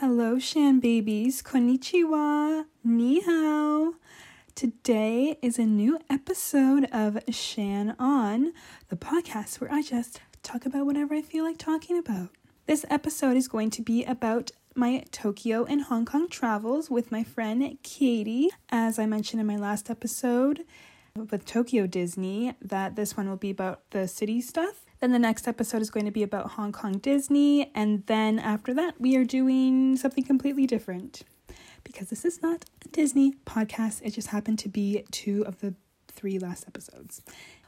Hello, Shan babies. Konnichiwa. Ni hao. Today is a new episode of Shan On, the podcast where I just talk about whatever I feel like talking about. This episode is going to be about my Tokyo and Hong Kong travels with my friend Katie. As I mentioned in my last episode with Tokyo Disney, that this one will be about the city stuff. Then the next episode is going to be about Hong Kong Disney. And then after that, we are doing something completely different because this is not a Disney podcast. It just happened to be two of the three last episodes.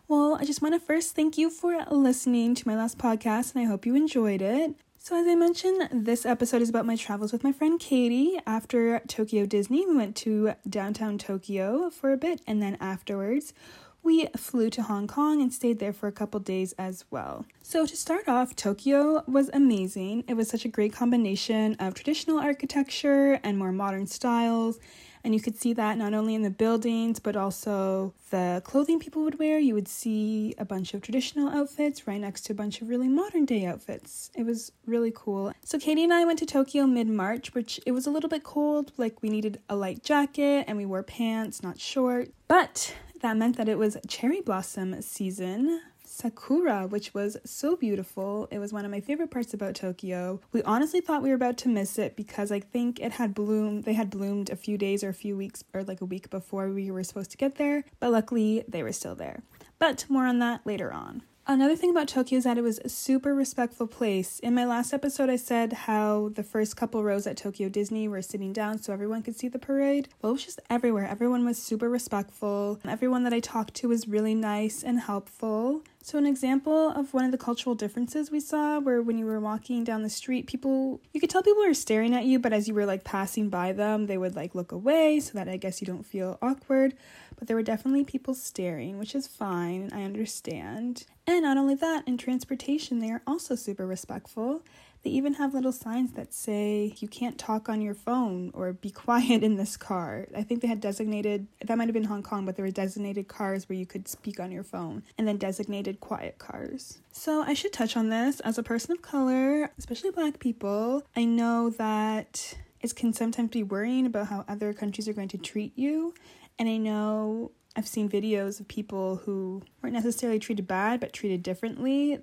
Well, I just want to first thank you for listening to my last podcast, and I hope you enjoyed it. So, as I mentioned, this episode is about my travels with my friend Katie. After Tokyo Disney, we went to downtown Tokyo for a bit, and then afterwards, we flew to Hong Kong and stayed there for a couple days as well. So, to start off, Tokyo was amazing. It was such a great combination of traditional architecture and more modern styles. And you could see that not only in the buildings, but also the clothing people would wear. You would see a bunch of traditional outfits right next to a bunch of really modern day outfits. It was really cool. So, Katie and I went to Tokyo mid March, which it was a little bit cold. Like, we needed a light jacket and we wore pants, not short. But that meant that it was cherry blossom season. Sakura, which was so beautiful. It was one of my favorite parts about Tokyo. We honestly thought we were about to miss it because I think it had bloomed, they had bloomed a few days or a few weeks or like a week before we were supposed to get there, but luckily they were still there. But more on that later on. Another thing about Tokyo is that it was a super respectful place. In my last episode, I said how the first couple rows at Tokyo Disney were sitting down so everyone could see the parade. Well, it was just everywhere. Everyone was super respectful. Everyone that I talked to was really nice and helpful. So, an example of one of the cultural differences we saw where when you were walking down the street, people, you could tell people were staring at you, but as you were like passing by them, they would like look away so that I guess you don't feel awkward. But there were definitely people staring, which is fine. I understand. And not only that, in transportation, they are also super respectful. They even have little signs that say you can't talk on your phone or be quiet in this car. I think they had designated, that might have been Hong Kong, but there were designated cars where you could speak on your phone and then designated quiet cars. So I should touch on this as a person of color, especially black people. I know that it can sometimes be worrying about how other countries are going to treat you. And I know I've seen videos of people who weren't necessarily treated bad but treated differently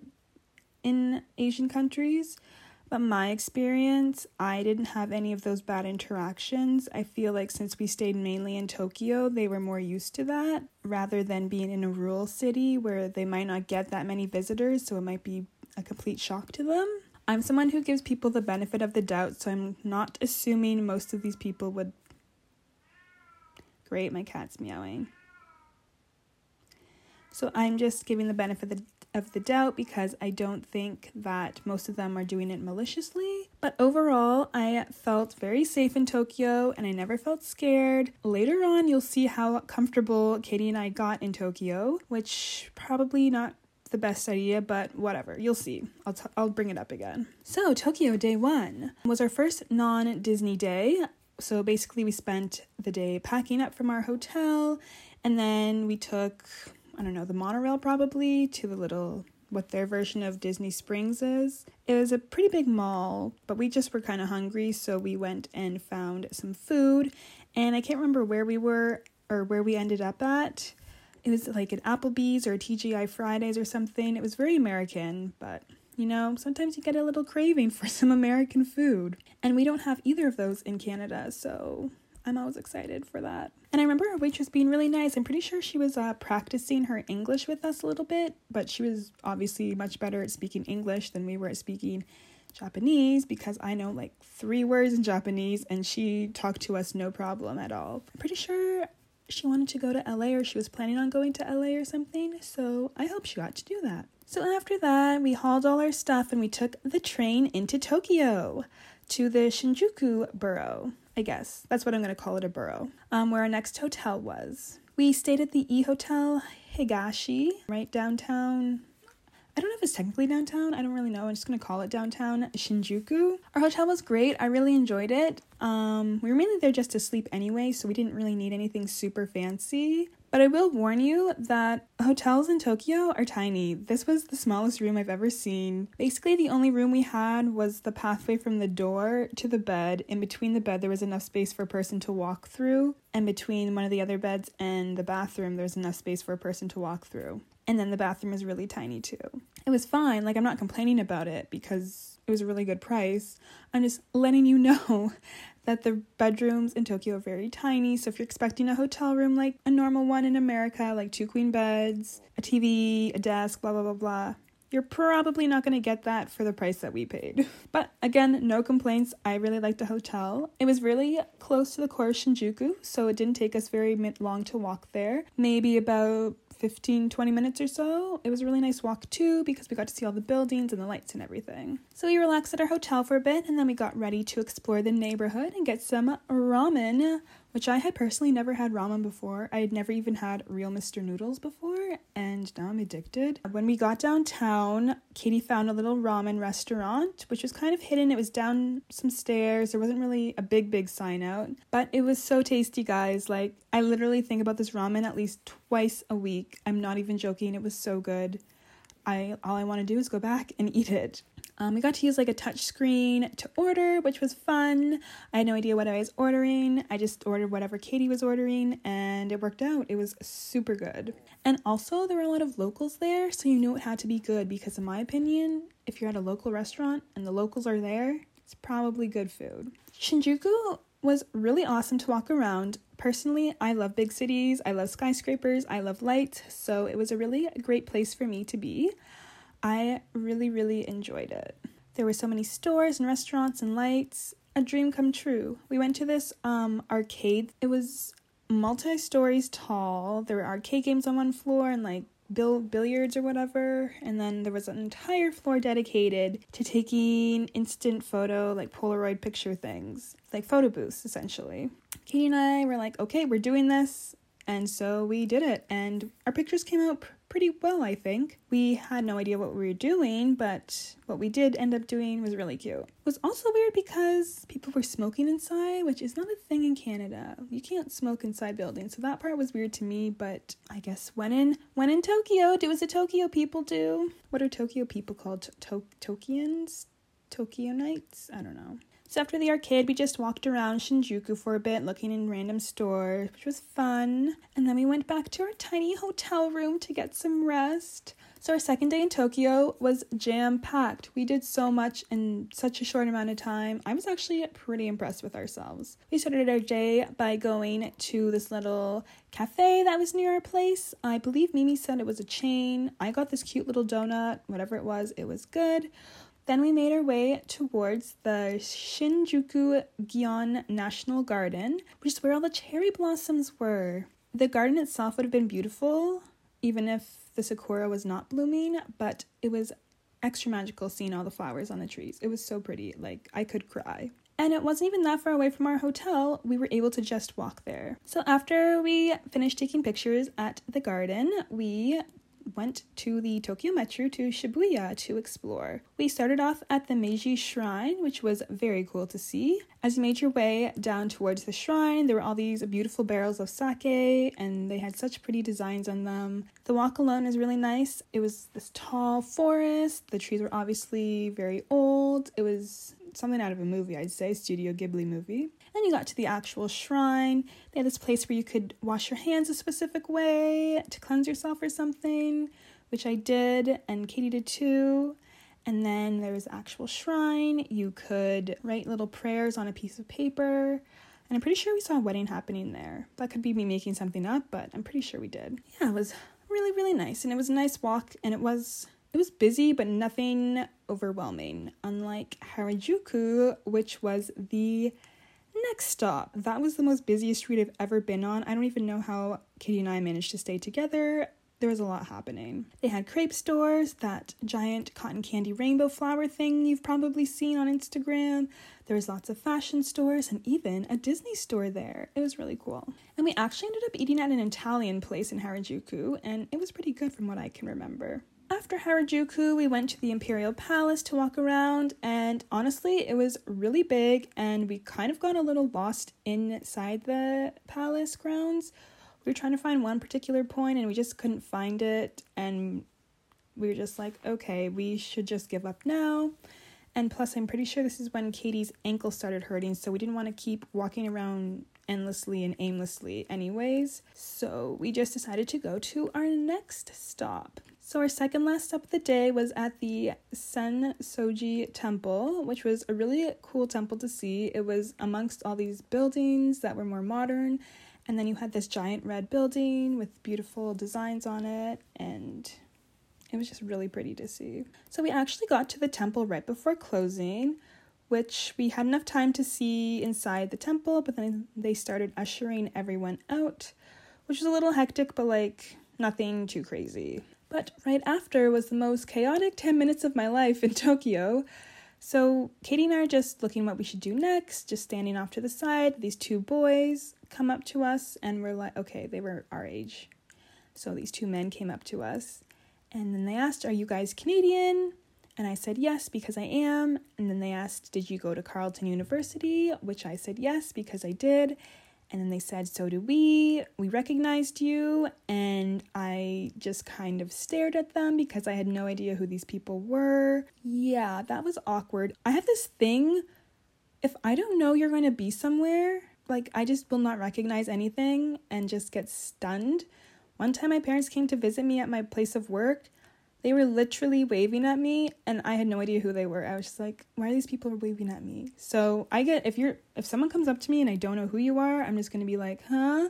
in Asian countries. But my experience, I didn't have any of those bad interactions. I feel like since we stayed mainly in Tokyo, they were more used to that rather than being in a rural city where they might not get that many visitors, so it might be a complete shock to them. I'm someone who gives people the benefit of the doubt, so I'm not assuming most of these people would. Great, my cat's meowing. So I'm just giving the benefit of the doubt because I don't think that most of them are doing it maliciously. But overall, I felt very safe in Tokyo and I never felt scared. Later on, you'll see how comfortable Katie and I got in Tokyo, which probably not the best idea, but whatever. You'll see. I'll t- I'll bring it up again. So, Tokyo day 1 was our first non-Disney day. So basically we spent the day packing up from our hotel and then we took I don't know, the monorail probably to the little what their version of Disney Springs is. It was a pretty big mall, but we just were kind of hungry, so we went and found some food. And I can't remember where we were or where we ended up at. It was like an Applebee's or a TGI Fridays or something. It was very American, but you know, sometimes you get a little craving for some American food. And we don't have either of those in Canada, so I'm always excited for that. And I remember our waitress being really nice. I'm pretty sure she was uh, practicing her English with us a little bit, but she was obviously much better at speaking English than we were at speaking Japanese because I know like three words in Japanese and she talked to us no problem at all. I'm pretty sure she wanted to go to LA or she was planning on going to LA or something, so I hope she got to do that. So after that, we hauled all our stuff and we took the train into Tokyo to the Shinjuku borough. I guess. That's what I'm going to call it a borough, um, where our next hotel was. We stayed at the E Hotel Higashi, right downtown. I don't know if it's technically downtown. I don't really know. I'm just to call it downtown Shinjuku. Our hotel was great. I really enjoyed it. Um, we were mainly there just to sleep anyway, so we didn't really need anything super fancy. But I will warn you that hotels in Tokyo are tiny. This was the smallest room I've ever seen. Basically, the only room we had was the pathway from the door to the bed. In between the bed, there was enough space for a person to walk through. And between one of the other beds and the bathroom, there's enough space for a person to walk through. And then the bathroom is really tiny too. It was fine. Like, I'm not complaining about it because it was a really good price. I'm just letting you know that the bedrooms in Tokyo are very tiny. So if you're expecting a hotel room like a normal one in America, like two queen beds, a TV, a desk, blah, blah, blah, blah, you're probably not going to get that for the price that we paid. But again, no complaints. I really liked the hotel. It was really close to the core Shinjuku, so it didn't take us very long to walk there. Maybe about 15 20 minutes or so. It was a really nice walk too because we got to see all the buildings and the lights and everything. So we relaxed at our hotel for a bit and then we got ready to explore the neighborhood and get some ramen, which I had personally never had ramen before. I had never even had real Mr. Noodles before, and now I'm addicted. When we got downtown, Katie found a little ramen restaurant, which was kind of hidden. It was down some stairs. There wasn't really a big, big sign out, but it was so tasty, guys. Like, I literally think about this ramen at least twice a week. I'm not even joking. It was so good. I all I want to do is go back and eat it. Um, we got to use like a touch screen to order, which was fun. I had no idea what I was ordering. I just ordered whatever Katie was ordering, and it worked out. It was super good. And also, there were a lot of locals there, so you knew it had to be good because, in my opinion, if you're at a local restaurant and the locals are there, it's probably good food. Shinjuku was really awesome to walk around. Personally, I love big cities, I love skyscrapers, I love lights, so it was a really great place for me to be. I really, really enjoyed it. There were so many stores and restaurants and lights. A dream come true. We went to this um, arcade. It was multi stories tall. There were arcade games on one floor and like bill- billiards or whatever. And then there was an entire floor dedicated to taking instant photo, like Polaroid picture things, like photo booths essentially. Katie and I were like, okay, we're doing this. And so we did it, and our pictures came out pr- pretty well, I think. We had no idea what we were doing, but what we did end up doing was really cute. It was also weird because people were smoking inside, which is not a thing in Canada. You can't smoke inside buildings, so that part was weird to me, but I guess when in when in Tokyo, do as the Tokyo people do. What are Tokyo people called? To- Tokians? Tokyonites? I don't know. So after the arcade, we just walked around Shinjuku for a bit, looking in random stores, which was fun. And then we went back to our tiny hotel room to get some rest. So our second day in Tokyo was jam packed. We did so much in such a short amount of time. I was actually pretty impressed with ourselves. We started our day by going to this little cafe that was near our place. I believe Mimi said it was a chain. I got this cute little donut, whatever it was, it was good. Then we made our way towards the Shinjuku Gyoen National Garden, which is where all the cherry blossoms were. The garden itself would have been beautiful, even if the sakura was not blooming, but it was extra magical seeing all the flowers on the trees. It was so pretty, like, I could cry. And it wasn't even that far away from our hotel. We were able to just walk there. So after we finished taking pictures at the garden, we went to the Tokyo Metro to Shibuya to explore. We started off at the Meiji Shrine, which was very cool to see. As you made your way down towards the shrine, there were all these beautiful barrels of sake, and they had such pretty designs on them. The walk alone is really nice. It was this tall forest, the trees were obviously very old. It was something out of a movie, I'd say, Studio Ghibli movie. Then you got to the actual shrine. They had this place where you could wash your hands a specific way to cleanse yourself or something, which I did, and Katie did too. And then there was actual shrine. You could write little prayers on a piece of paper. And I'm pretty sure we saw a wedding happening there. That could be me making something up, but I'm pretty sure we did. Yeah, it was really, really nice. And it was a nice walk, and it was it was busy, but nothing overwhelming, unlike Harajuku, which was the next stop. That was the most busiest street I've ever been on. I don't even know how Katie and I managed to stay together. There was a lot happening. They had crepe stores, that giant cotton candy rainbow flower thing you've probably seen on Instagram. There was lots of fashion stores and even a Disney store there. It was really cool. And we actually ended up eating at an Italian place in Harajuku, and it was pretty good from what I can remember. After Harajuku, we went to the Imperial Palace to walk around, and honestly, it was really big, and we kind of got a little lost inside the palace grounds. we were trying to find one particular point and we just couldn't find it. And we were just like, okay, we should just give up now. And plus, I'm pretty sure this is when Katie's ankle started hurting, so we didn't want to keep walking around endlessly and aimlessly, anyways. So we just decided to go to our next stop. So, our second last stop of the day was at the Sensoji Temple, which was a really cool temple to see. It was amongst all these buildings that were more modern, and then you had this giant red building with beautiful designs on it, and it was just really pretty to see. So, we actually got to the temple right before closing, which we had enough time to see inside the temple, but then they started ushering everyone out, which was a little hectic, but like nothing too crazy. But right after was the most chaotic 10 minutes of my life in Tokyo. So Katie and I are just looking what we should do next, just standing off to the side. These two boys come up to us and we're like, okay, they were our age. So these two men came up to us and then they asked, Are you guys Canadian? And I said yes because I am. And then they asked, Did you go to Carleton University? Which I said yes because I did. And then they said, So do we. We recognized you. And I just kind of stared at them because I had no idea who these people were. Yeah, that was awkward. I have this thing if I don't know you're going to be somewhere, like I just will not recognize anything and just get stunned. One time my parents came to visit me at my place of work they were literally waving at me and I had no idea who they were. I was just like, why are these people waving at me? So I get if you're if someone comes up to me and I don't know who you are, I'm just gonna be like, huh?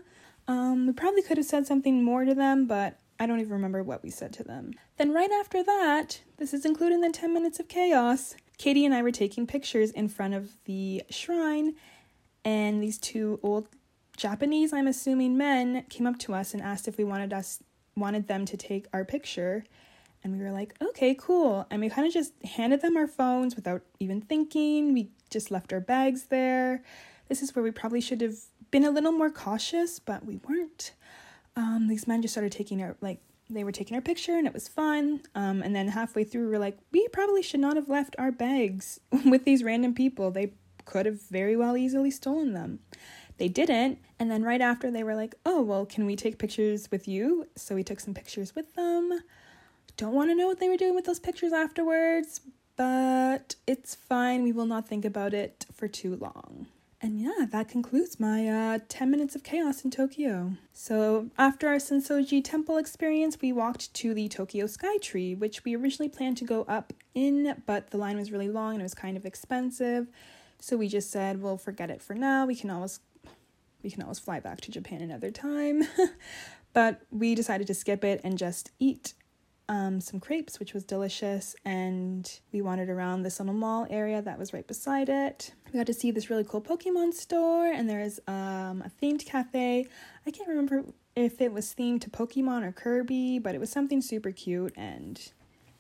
Um, we probably could have said something more to them, but I don't even remember what we said to them. Then right after that, this is included in the 10 minutes of chaos. Katie and I were taking pictures in front of the shrine, and these two old Japanese, I'm assuming men, came up to us and asked if we wanted us wanted them to take our picture. And we were like, okay, cool. And we kind of just handed them our phones without even thinking. We just left our bags there. This is where we probably should have been a little more cautious, but we weren't. Um, these men just started taking our, like, they were taking our picture and it was fun. Um, and then halfway through, we were like, we probably should not have left our bags with these random people. They could have very well easily stolen them. They didn't. And then right after, they were like, oh, well, can we take pictures with you? So we took some pictures with them. Don't want to know what they were doing with those pictures afterwards, but it's fine. We will not think about it for too long. And yeah, that concludes my uh, 10 minutes of chaos in Tokyo. So, after our Sensoji temple experience, we walked to the Tokyo Sky Tree, which we originally planned to go up in, but the line was really long and it was kind of expensive. So, we just said, we'll forget it for now. We can always we can always fly back to Japan another time. but we decided to skip it and just eat um, some crepes, which was delicious, and we wandered around this little mall area that was right beside it. We got to see this really cool Pokemon store, and there's um, a themed cafe. I can't remember if it was themed to Pokemon or Kirby, but it was something super cute, and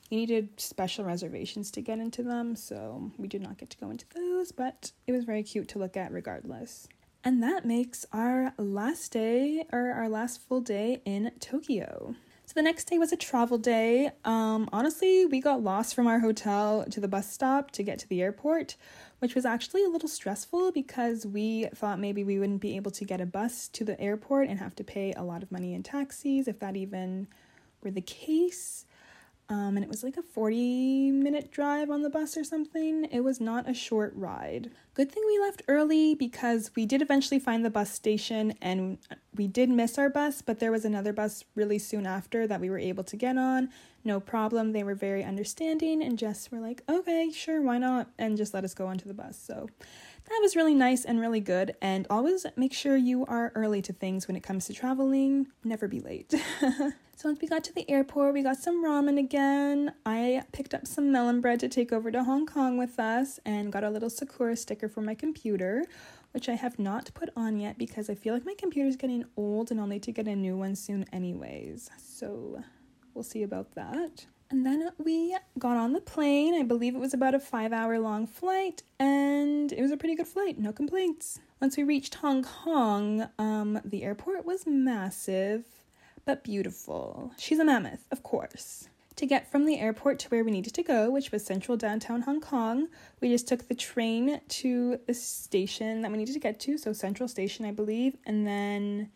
you needed special reservations to get into them, so we did not get to go into those, but it was very cute to look at regardless. And that makes our last day, or our last full day in Tokyo the next day was a travel day. Um, honestly, we got lost from our hotel to the bus stop to get to the airport, which was actually a little stressful because we thought maybe we wouldn't be able to get a bus to the airport and have to pay a lot of money in taxis if that even were the case. Um, and it was like a 40 minute drive on the bus or something. It was not a short ride. Good thing we left early because we did eventually find the bus station and we did miss our bus, but there was another bus really soon after that we were able to get on. No problem. They were very understanding and just were like, okay, sure, why not? And just let us go onto the bus. So that was really nice and really good. And always make sure you are early to things when it comes to traveling. Never be late. so once we got to the airport, we got some ramen again. I picked up some melon bread to take over to Hong Kong with us and got a little Sakura sticker for my computer, which I have not put on yet because I feel like my computer's getting old and I'll need to get a new one soon, anyways. So we'll see about that. And then we got on the plane. I believe it was about a five hour long flight, and it was a pretty good flight, no complaints. Once we reached Hong Kong, um, the airport was massive but beautiful. She's a mammoth, of course. To get from the airport to where we needed to go, which was central downtown Hong Kong, we just took the train to the station that we needed to get to, so Central Station, I believe, and then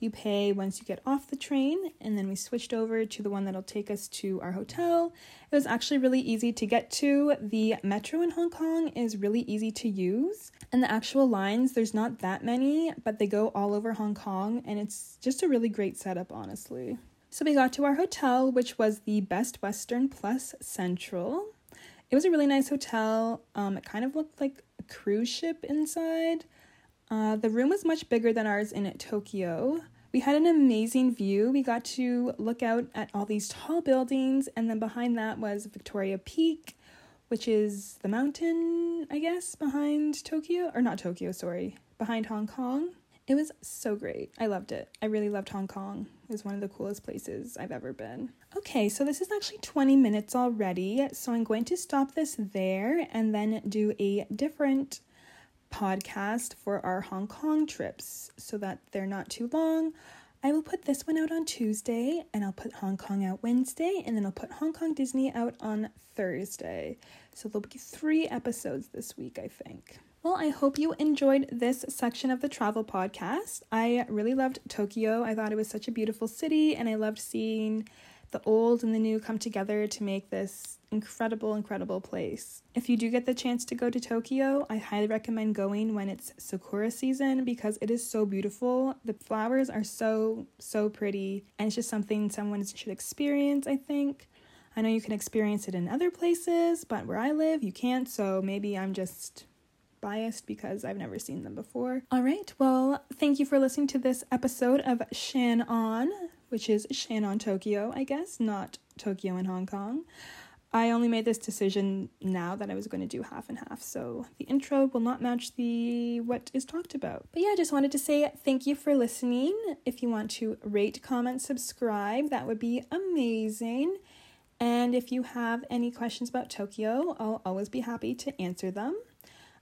You pay once you get off the train, and then we switched over to the one that'll take us to our hotel. It was actually really easy to get to. The metro in Hong Kong is really easy to use, and the actual lines, there's not that many, but they go all over Hong Kong, and it's just a really great setup, honestly. So we got to our hotel, which was the Best Western Plus Central. It was a really nice hotel. Um, it kind of looked like a cruise ship inside. Uh, the room was much bigger than ours in Tokyo. We had an amazing view. We got to look out at all these tall buildings, and then behind that was Victoria Peak, which is the mountain, I guess, behind Tokyo, or not Tokyo, sorry, behind Hong Kong. It was so great. I loved it. I really loved Hong Kong. It was one of the coolest places I've ever been. Okay, so this is actually 20 minutes already, so I'm going to stop this there and then do a different podcast for our Hong Kong trips so that they're not too long. I will put this one out on Tuesday and I'll put Hong Kong out Wednesday and then I'll put Hong Kong Disney out on Thursday. So there'll be three episodes this week, I think. Well, I hope you enjoyed this section of the travel podcast. I really loved Tokyo. I thought it was such a beautiful city and I loved seeing the old and the new come together to make this incredible, incredible place. If you do get the chance to go to Tokyo, I highly recommend going when it's Sakura season because it is so beautiful. The flowers are so, so pretty, and it's just something someone should experience, I think. I know you can experience it in other places, but where I live, you can't, so maybe I'm just biased because I've never seen them before. All right, well, thank you for listening to this episode of Shan On which is Shan On Tokyo, I guess, not Tokyo and Hong Kong. I only made this decision now that I was going to do half and half, so the intro will not match the what is talked about. But yeah, I just wanted to say thank you for listening. If you want to rate, comment, subscribe, that would be amazing. And if you have any questions about Tokyo, I'll always be happy to answer them.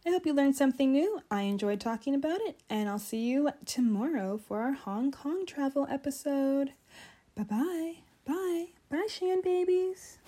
I hope you learned something new. I enjoyed talking about it, and I'll see you tomorrow for our Hong Kong travel episode. Bye bye. Bye. Bye, Shan babies.